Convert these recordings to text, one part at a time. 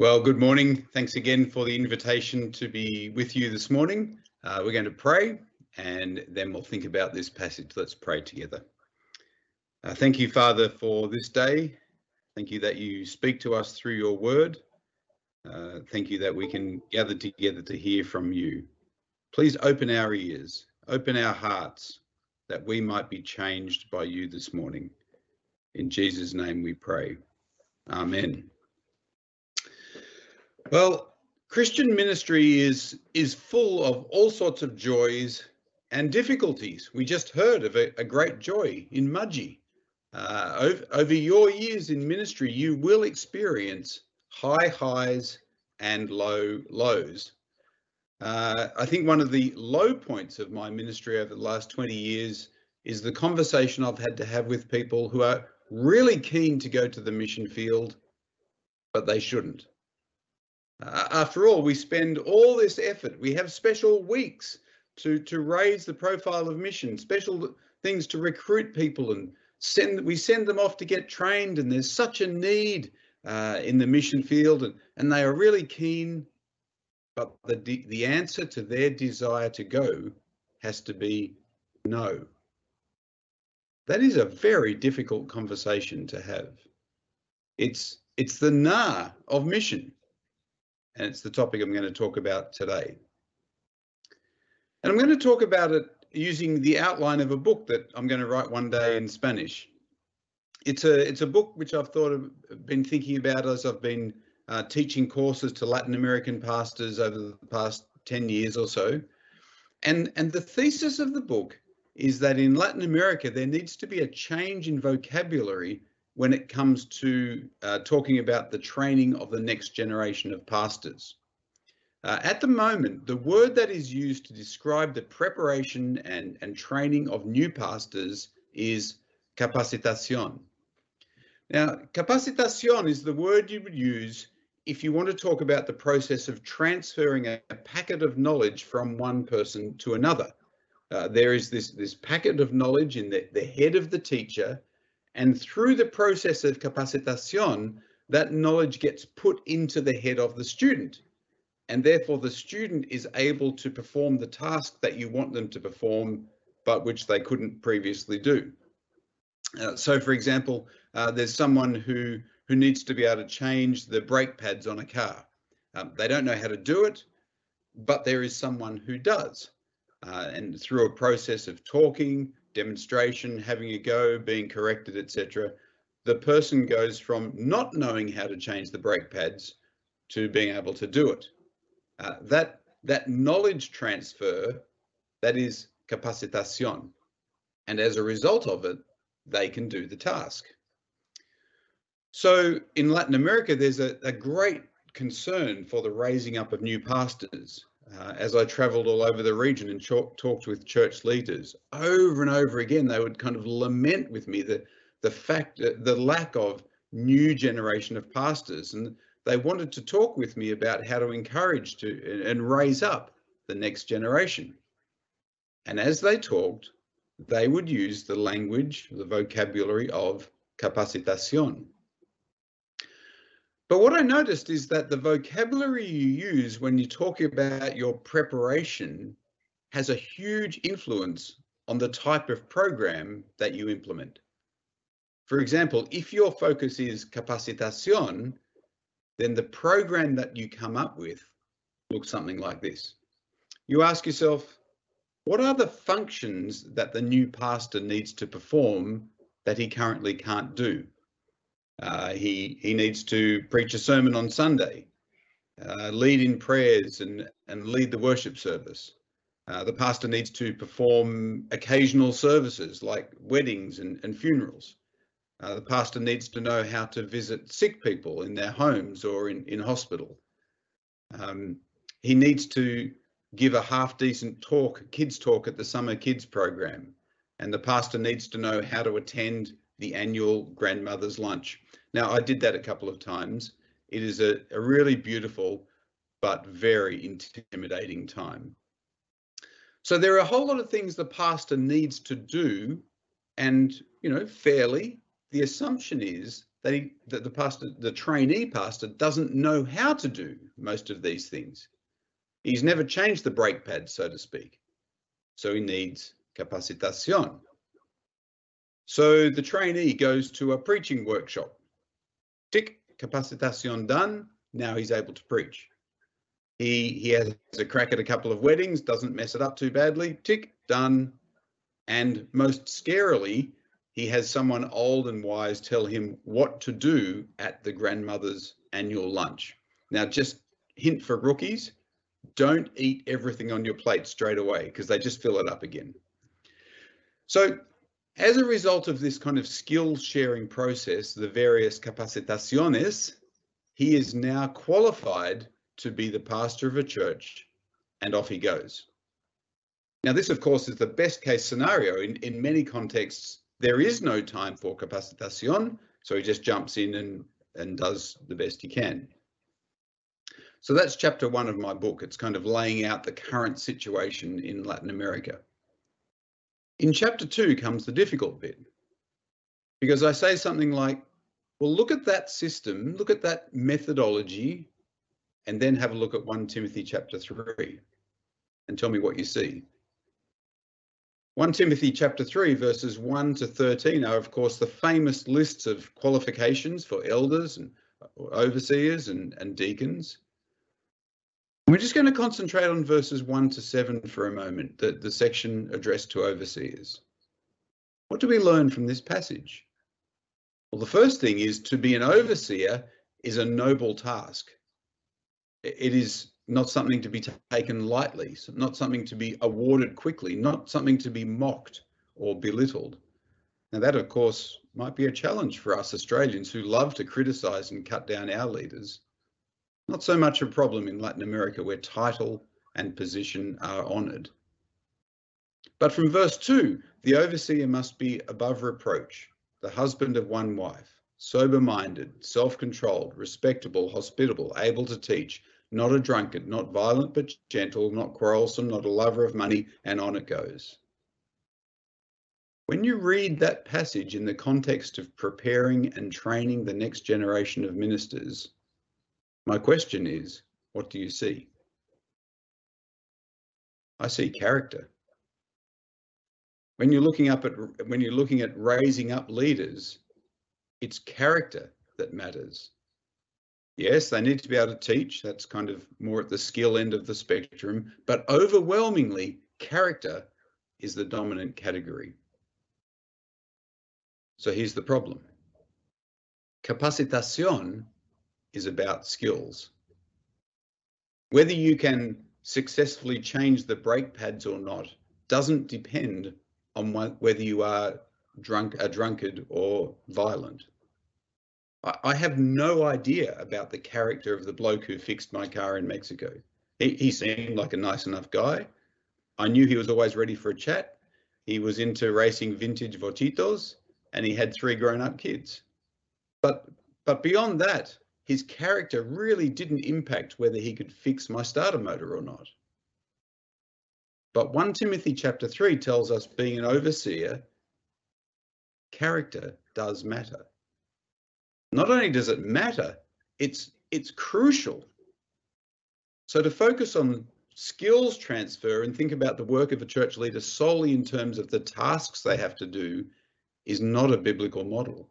Well, good morning. Thanks again for the invitation to be with you this morning. Uh, we're going to pray and then we'll think about this passage. Let's pray together. Uh, thank you, Father, for this day. Thank you that you speak to us through your word. Uh, thank you that we can gather together to hear from you. Please open our ears, open our hearts, that we might be changed by you this morning. In Jesus' name we pray. Amen. Well, Christian ministry is is full of all sorts of joys and difficulties. We just heard of a, a great joy in Mudgee. Uh, over, over your years in ministry, you will experience high highs and low lows. Uh, I think one of the low points of my ministry over the last 20 years is the conversation I've had to have with people who are really keen to go to the mission field, but they shouldn't. Uh, after all, we spend all this effort. We have special weeks to to raise the profile of mission, special things to recruit people and send. We send them off to get trained, and there's such a need uh, in the mission field, and and they are really keen. But the the answer to their desire to go has to be no. That is a very difficult conversation to have. It's it's the na of mission and it's the topic I'm going to talk about today. And I'm going to talk about it using the outline of a book that I'm going to write one day in Spanish. It's a it's a book which I've thought of been thinking about as I've been uh, teaching courses to Latin American pastors over the past 10 years or so. And and the thesis of the book is that in Latin America there needs to be a change in vocabulary when it comes to uh, talking about the training of the next generation of pastors. Uh, at the moment, the word that is used to describe the preparation and, and training of new pastors is capacitación. Now, capacitación is the word you would use if you want to talk about the process of transferring a, a packet of knowledge from one person to another. Uh, there is this, this packet of knowledge in the, the head of the teacher and through the process of capacitación, that knowledge gets put into the head of the student. And therefore, the student is able to perform the task that you want them to perform, but which they couldn't previously do. Uh, so, for example, uh, there's someone who, who needs to be able to change the brake pads on a car. Um, they don't know how to do it, but there is someone who does. Uh, and through a process of talking, demonstration, having a go, being corrected, etc., the person goes from not knowing how to change the brake pads to being able to do it. Uh, that that knowledge transfer, that is capacitación, and as a result of it, they can do the task. So in Latin America, there's a, a great concern for the raising up of new pastors uh, as I traveled all over the region and talked with church leaders over and over again, they would kind of lament with me the, the fact, that the lack of new generation of pastors. And they wanted to talk with me about how to encourage to and raise up the next generation. And as they talked, they would use the language, the vocabulary of capacitación. But what I noticed is that the vocabulary you use when you talk about your preparation has a huge influence on the type of program that you implement. For example, if your focus is capacitación, then the program that you come up with looks something like this. You ask yourself, what are the functions that the new pastor needs to perform that he currently can't do? Uh, he he needs to preach a sermon on Sunday, uh, lead in prayers, and and lead the worship service. Uh, the pastor needs to perform occasional services like weddings and, and funerals. Uh, the pastor needs to know how to visit sick people in their homes or in, in hospital. Um, he needs to give a half decent talk, kids talk at the summer kids program. And the pastor needs to know how to attend the annual grandmother's lunch. Now, I did that a couple of times. It is a, a really beautiful but very intimidating time. So there are a whole lot of things the pastor needs to do, and you know, fairly, the assumption is that, he, that the pastor, the trainee pastor, doesn't know how to do most of these things. He's never changed the brake pad, so to speak. So he needs capacitación. So the trainee goes to a preaching workshop. Tick, capacitación done. Now he's able to preach. He he has a crack at a couple of weddings, doesn't mess it up too badly. Tick, done. And most scarily, he has someone old and wise tell him what to do at the grandmother's annual lunch. Now, just hint for rookies, don't eat everything on your plate straight away because they just fill it up again. So as a result of this kind of skill sharing process, the various capacitaciones, he is now qualified to be the pastor of a church and off he goes. Now, this, of course, is the best case scenario. In, in many contexts, there is no time for capacitación, so he just jumps in and, and does the best he can. So that's chapter one of my book. It's kind of laying out the current situation in Latin America. In chapter two comes the difficult bit, because I say something like, well, look at that system, look at that methodology, and then have a look at 1 Timothy chapter 3 and tell me what you see. 1 Timothy chapter 3 verses 1 to 13 are of course the famous lists of qualifications for elders and overseers and, and deacons. We're just going to concentrate on verses 1 to 7 for a moment, the, the section addressed to overseers. What do we learn from this passage? Well, the first thing is to be an overseer is a noble task. It is not something to be taken lightly, not something to be awarded quickly, not something to be mocked or belittled. Now, that, of course, might be a challenge for us Australians who love to criticise and cut down our leaders. Not so much a problem in Latin America where title and position are honoured. But from verse 2, the overseer must be above reproach, the husband of one wife, sober minded, self controlled, respectable, hospitable, able to teach, not a drunkard, not violent but gentle, not quarrelsome, not a lover of money, and on it goes. When you read that passage in the context of preparing and training the next generation of ministers, my question is, what do you see? I see character. When you're looking up at when you're looking at raising up leaders, it's character that matters. Yes, they need to be able to teach. That's kind of more at the skill end of the spectrum. But overwhelmingly, character is the dominant category. So here's the problem. Capacitación is about skills. Whether you can successfully change the brake pads or not doesn't depend on whether you are drunk, a drunkard or violent. I have no idea about the character of the bloke who fixed my car in Mexico. He, he seemed like a nice enough guy. I knew he was always ready for a chat. He was into racing vintage Vochitos and he had three grown up kids. But but beyond that, his character really didn't impact whether he could fix my starter motor or not. But 1 Timothy chapter 3 tells us being an overseer, character does matter not only does it matter, it's it's crucial. So to focus on skills transfer and think about the work of a church leader solely in terms of the tasks they have to do is not a biblical model.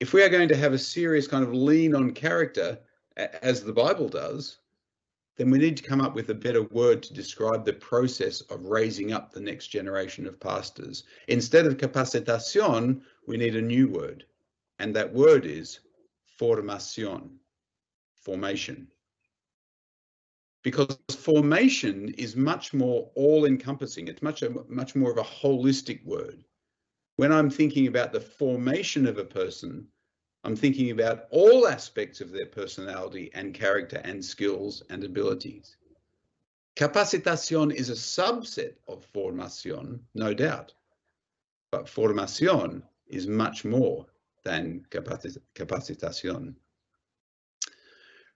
If we are going to have a serious kind of lean on character, as the Bible does, then we need to come up with a better word to describe the process of raising up the next generation of pastors. Instead of capacitación, we need a new word. And that word is formación, formation. Because formation is much more all encompassing. It's much, a, much more of a holistic word. When I'm thinking about the formation of a person, I'm thinking about all aspects of their personality and character and skills and abilities. Capacitación is a subset of formación, no doubt, but formación is much more than capacitación.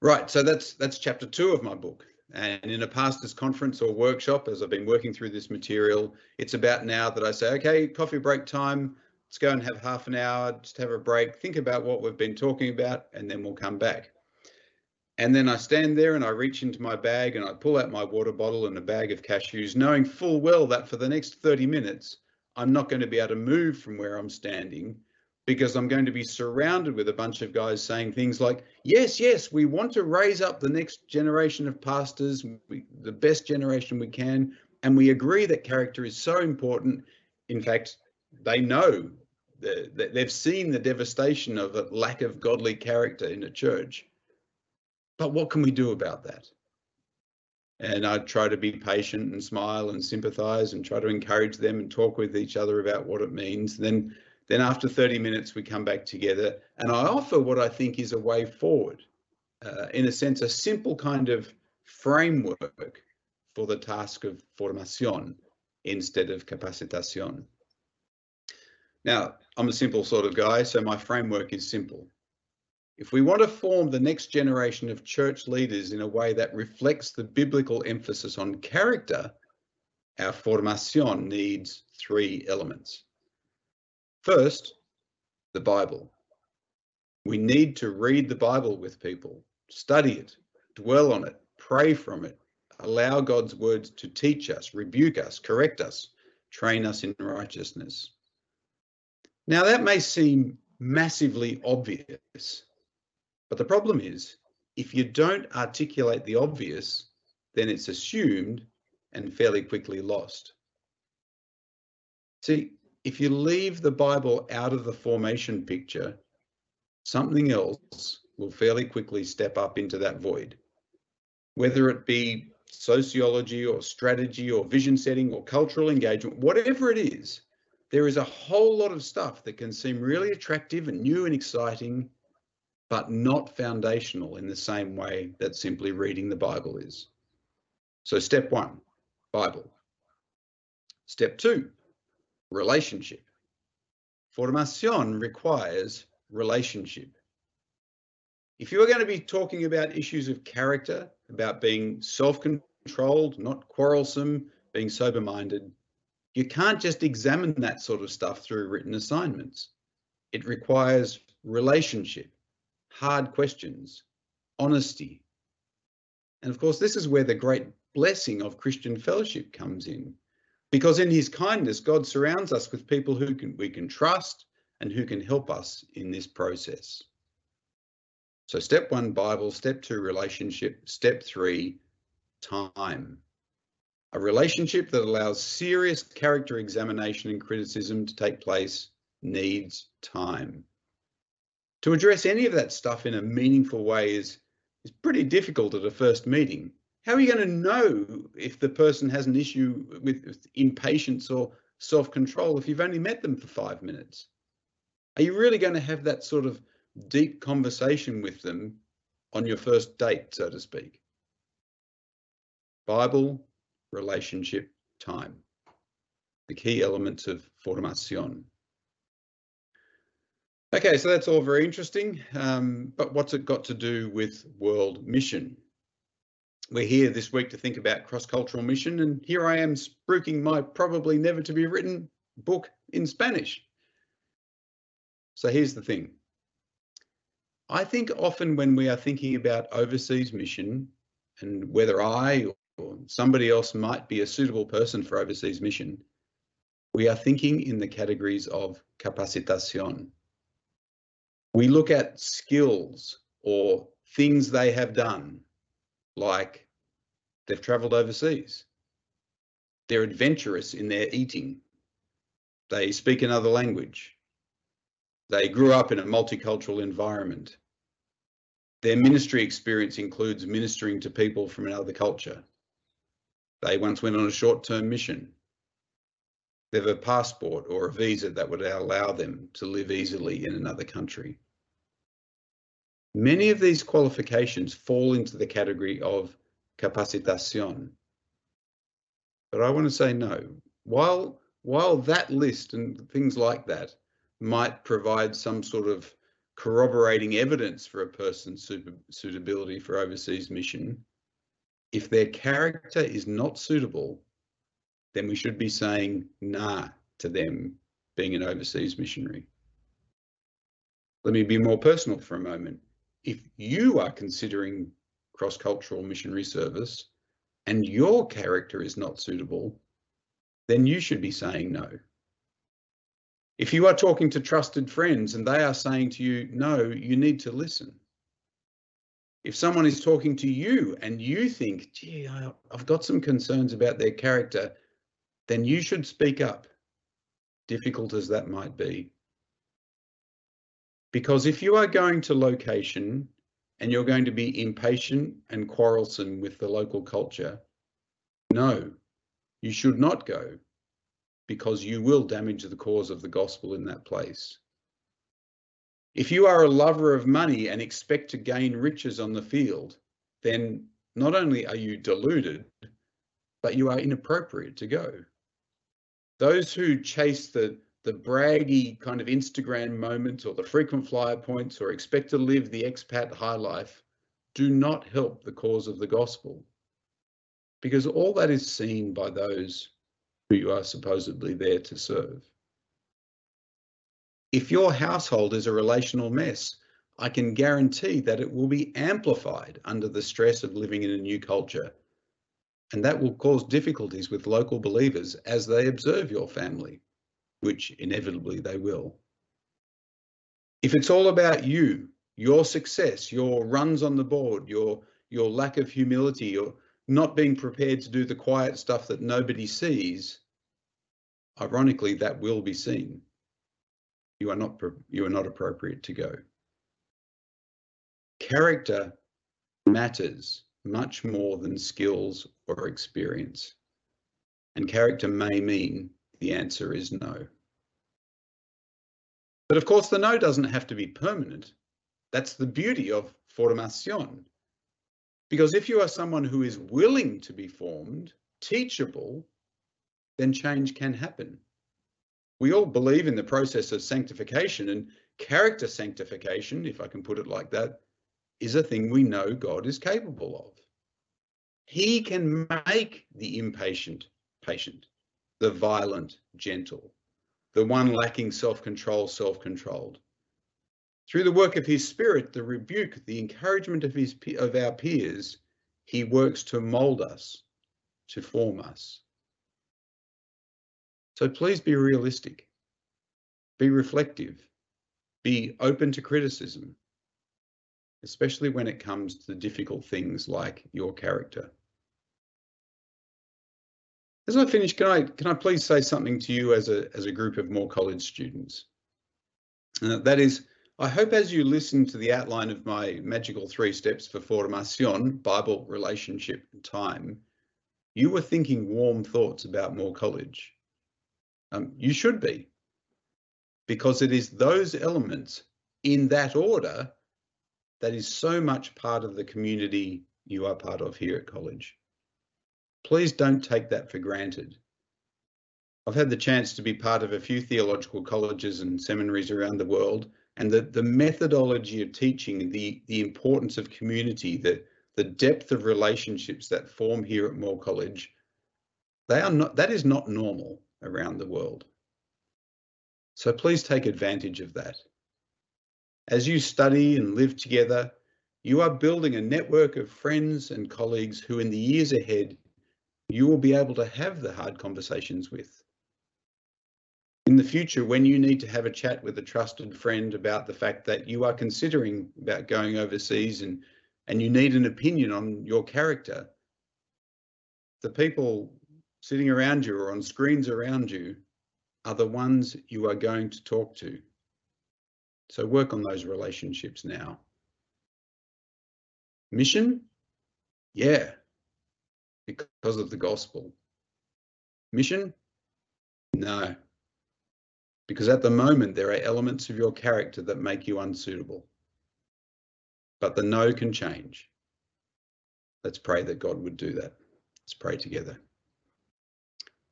Right, so that's that's chapter two of my book. And in a pastor's conference or workshop, as I've been working through this material, it's about now that I say, okay, coffee break time. let's go and have half an hour, just have a break, think about what we've been talking about, and then we'll come back. And then I stand there and I reach into my bag and I pull out my water bottle and a bag of cashews, knowing full well that for the next 30 minutes, I'm not going to be able to move from where I'm standing because I'm going to be surrounded with a bunch of guys saying things like, yes, yes, we want to raise up the next generation of pastors, we, the best generation we can. And we agree that character is so important. In fact, they know that they've seen the devastation of a lack of godly character in a church. But what can we do about that? And I try to be patient and smile and sympathize and try to encourage them and talk with each other about what it means. Then then after 30 minutes, we come back together and I offer what I think is a way forward. Uh, in a sense, a simple kind of framework for the task of formación instead of capacitación. Now, I'm a simple sort of guy, so my framework is simple. If we want to form the next generation of church leaders in a way that reflects the biblical emphasis on character, our formación needs three elements. First, the Bible. We need to read the Bible with people, study it, dwell on it, pray from it, allow God's words to teach us, rebuke us, correct us, train us in righteousness. Now, that may seem massively obvious, but the problem is if you don't articulate the obvious, then it's assumed and fairly quickly lost. See, if you leave the Bible out of the formation picture, something else will fairly quickly step up into that void. Whether it be sociology or strategy or vision setting or cultural engagement, whatever it is, there is a whole lot of stuff that can seem really attractive and new and exciting, but not foundational in the same way that simply reading the Bible is. So, step one, Bible. Step two, relationship. Formación requires relationship. If you are going to be talking about issues of character, about being self-controlled, not quarrelsome, being sober-minded, you can't just examine that sort of stuff through written assignments. It requires relationship, hard questions, honesty. And of course, this is where the great blessing of Christian fellowship comes in. Because in his kindness, God surrounds us with people who can, we can trust and who can help us in this process. So, step one, Bible. Step two, relationship. Step three, time. A relationship that allows serious character examination and criticism to take place needs time. To address any of that stuff in a meaningful way is, is pretty difficult at a first meeting how are you going to know if the person has an issue with impatience or self control if you've only met them for five minutes? Are you really going to have that sort of deep conversation with them on your first date, so to speak? Bible, relationship, time. The key elements of formación. Okay, so that's all very interesting, um, but what's it got to do with world mission? We're here this week to think about cross-cultural mission and here I am spruiking my probably never to be written book in Spanish. So here's the thing. I think often when we are thinking about overseas mission and whether I or somebody else might be a suitable person for overseas mission, we are thinking in the categories of capacitación. We look at skills or things they have done like they've traveled overseas. They're adventurous in their eating. They speak another language. They grew up in a multicultural environment. Their ministry experience includes ministering to people from another culture. They once went on a short term mission. They have a passport or a visa that would allow them to live easily in another country. Many of these qualifications fall into the category of capacitación. But I want to say no. While, while that list and things like that might provide some sort of corroborating evidence for a person's suitability for overseas mission, if their character is not suitable, then we should be saying nah to them being an overseas missionary. Let me be more personal for a moment. If you are considering cross cultural missionary service and your character is not suitable, then you should be saying no. If you are talking to trusted friends and they are saying to you, no, you need to listen. If someone is talking to you and you think, gee, I've got some concerns about their character, then you should speak up, difficult as that might be. Because if you are going to location and you're going to be impatient and quarrelsome with the local culture, no, you should not go because you will damage the cause of the gospel in that place. If you are a lover of money and expect to gain riches on the field, then not only are you deluded, but you are inappropriate to go. Those who chase the, the braggy kind of Instagram moments or the frequent flyer points or expect to live the expat high life do not help the cause of the gospel because all that is seen by those who you are supposedly there to serve. If your household is a relational mess, I can guarantee that it will be amplified under the stress of living in a new culture. And that will cause difficulties with local believers as they observe your family, which inevitably they will. If it's all about you, your success, your runs on the board, your your lack of humility, your not being prepared to do the quiet stuff that nobody sees, ironically, that will be seen. You are not you are not appropriate to go. Character matters much more than skills or experience. And character may mean the answer is no. But of course, the no doesn't have to be permanent. That's the beauty of formation. Because if you are someone who is willing to be formed, teachable, then change can happen. We all believe in the process of sanctification and character sanctification, if I can put it like that, is a thing we know God is capable of. He can make the impatient patient, the violent gentle, the one lacking self control self controlled. Through the work of his spirit, the rebuke, the encouragement of his of our peers, he works to mold us, to form us. So please be realistic, be reflective, be open to criticism, especially when it comes to difficult things like your character. As I finish, can I can I please say something to you as a as a group of Moore College students? Uh, that is I hope as you listen to the outline of my magical three steps for formation, Bible, relationship, and time, you were thinking warm thoughts about Moore College. Um, you should be, because it is those elements in that order that is so much part of the community you are part of here at college. Please don't take that for granted. I've had the chance to be part of a few theological colleges and seminaries around the world and the, the methodology of teaching, the, the importance of community, the, the depth of relationships that form here at Moore College, they are not, that is not normal around the world. So please take advantage of that. As you study and live together, you are building a network of friends and colleagues who in the years ahead, you will be able to have the hard conversations with in the future, when you need to have a chat with a trusted friend about the fact that you are considering about going overseas and, and you need an opinion on your character, the people sitting around you or on screens around you are the ones you are going to talk to. So work on those relationships now. Mission? Yeah, because of the gospel. Mission? No, because at the moment there are elements of your character that make you unsuitable. But the no can change. Let's pray that God would do that. Let's pray together.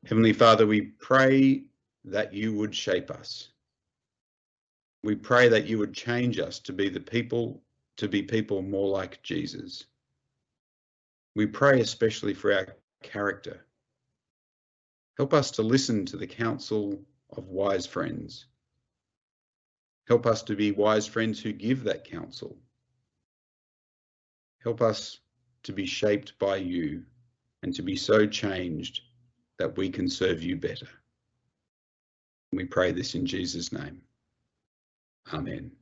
Heavenly Father, we pray that you would shape us. We pray that you would change us to be the people, to be people more like Jesus. We pray especially for our character. Help us to listen to the counsel of wise friends. Help us to be wise friends who give that counsel. Help us to be shaped by you and to be so changed that we can serve you better. We pray this in Jesus' name. Amen.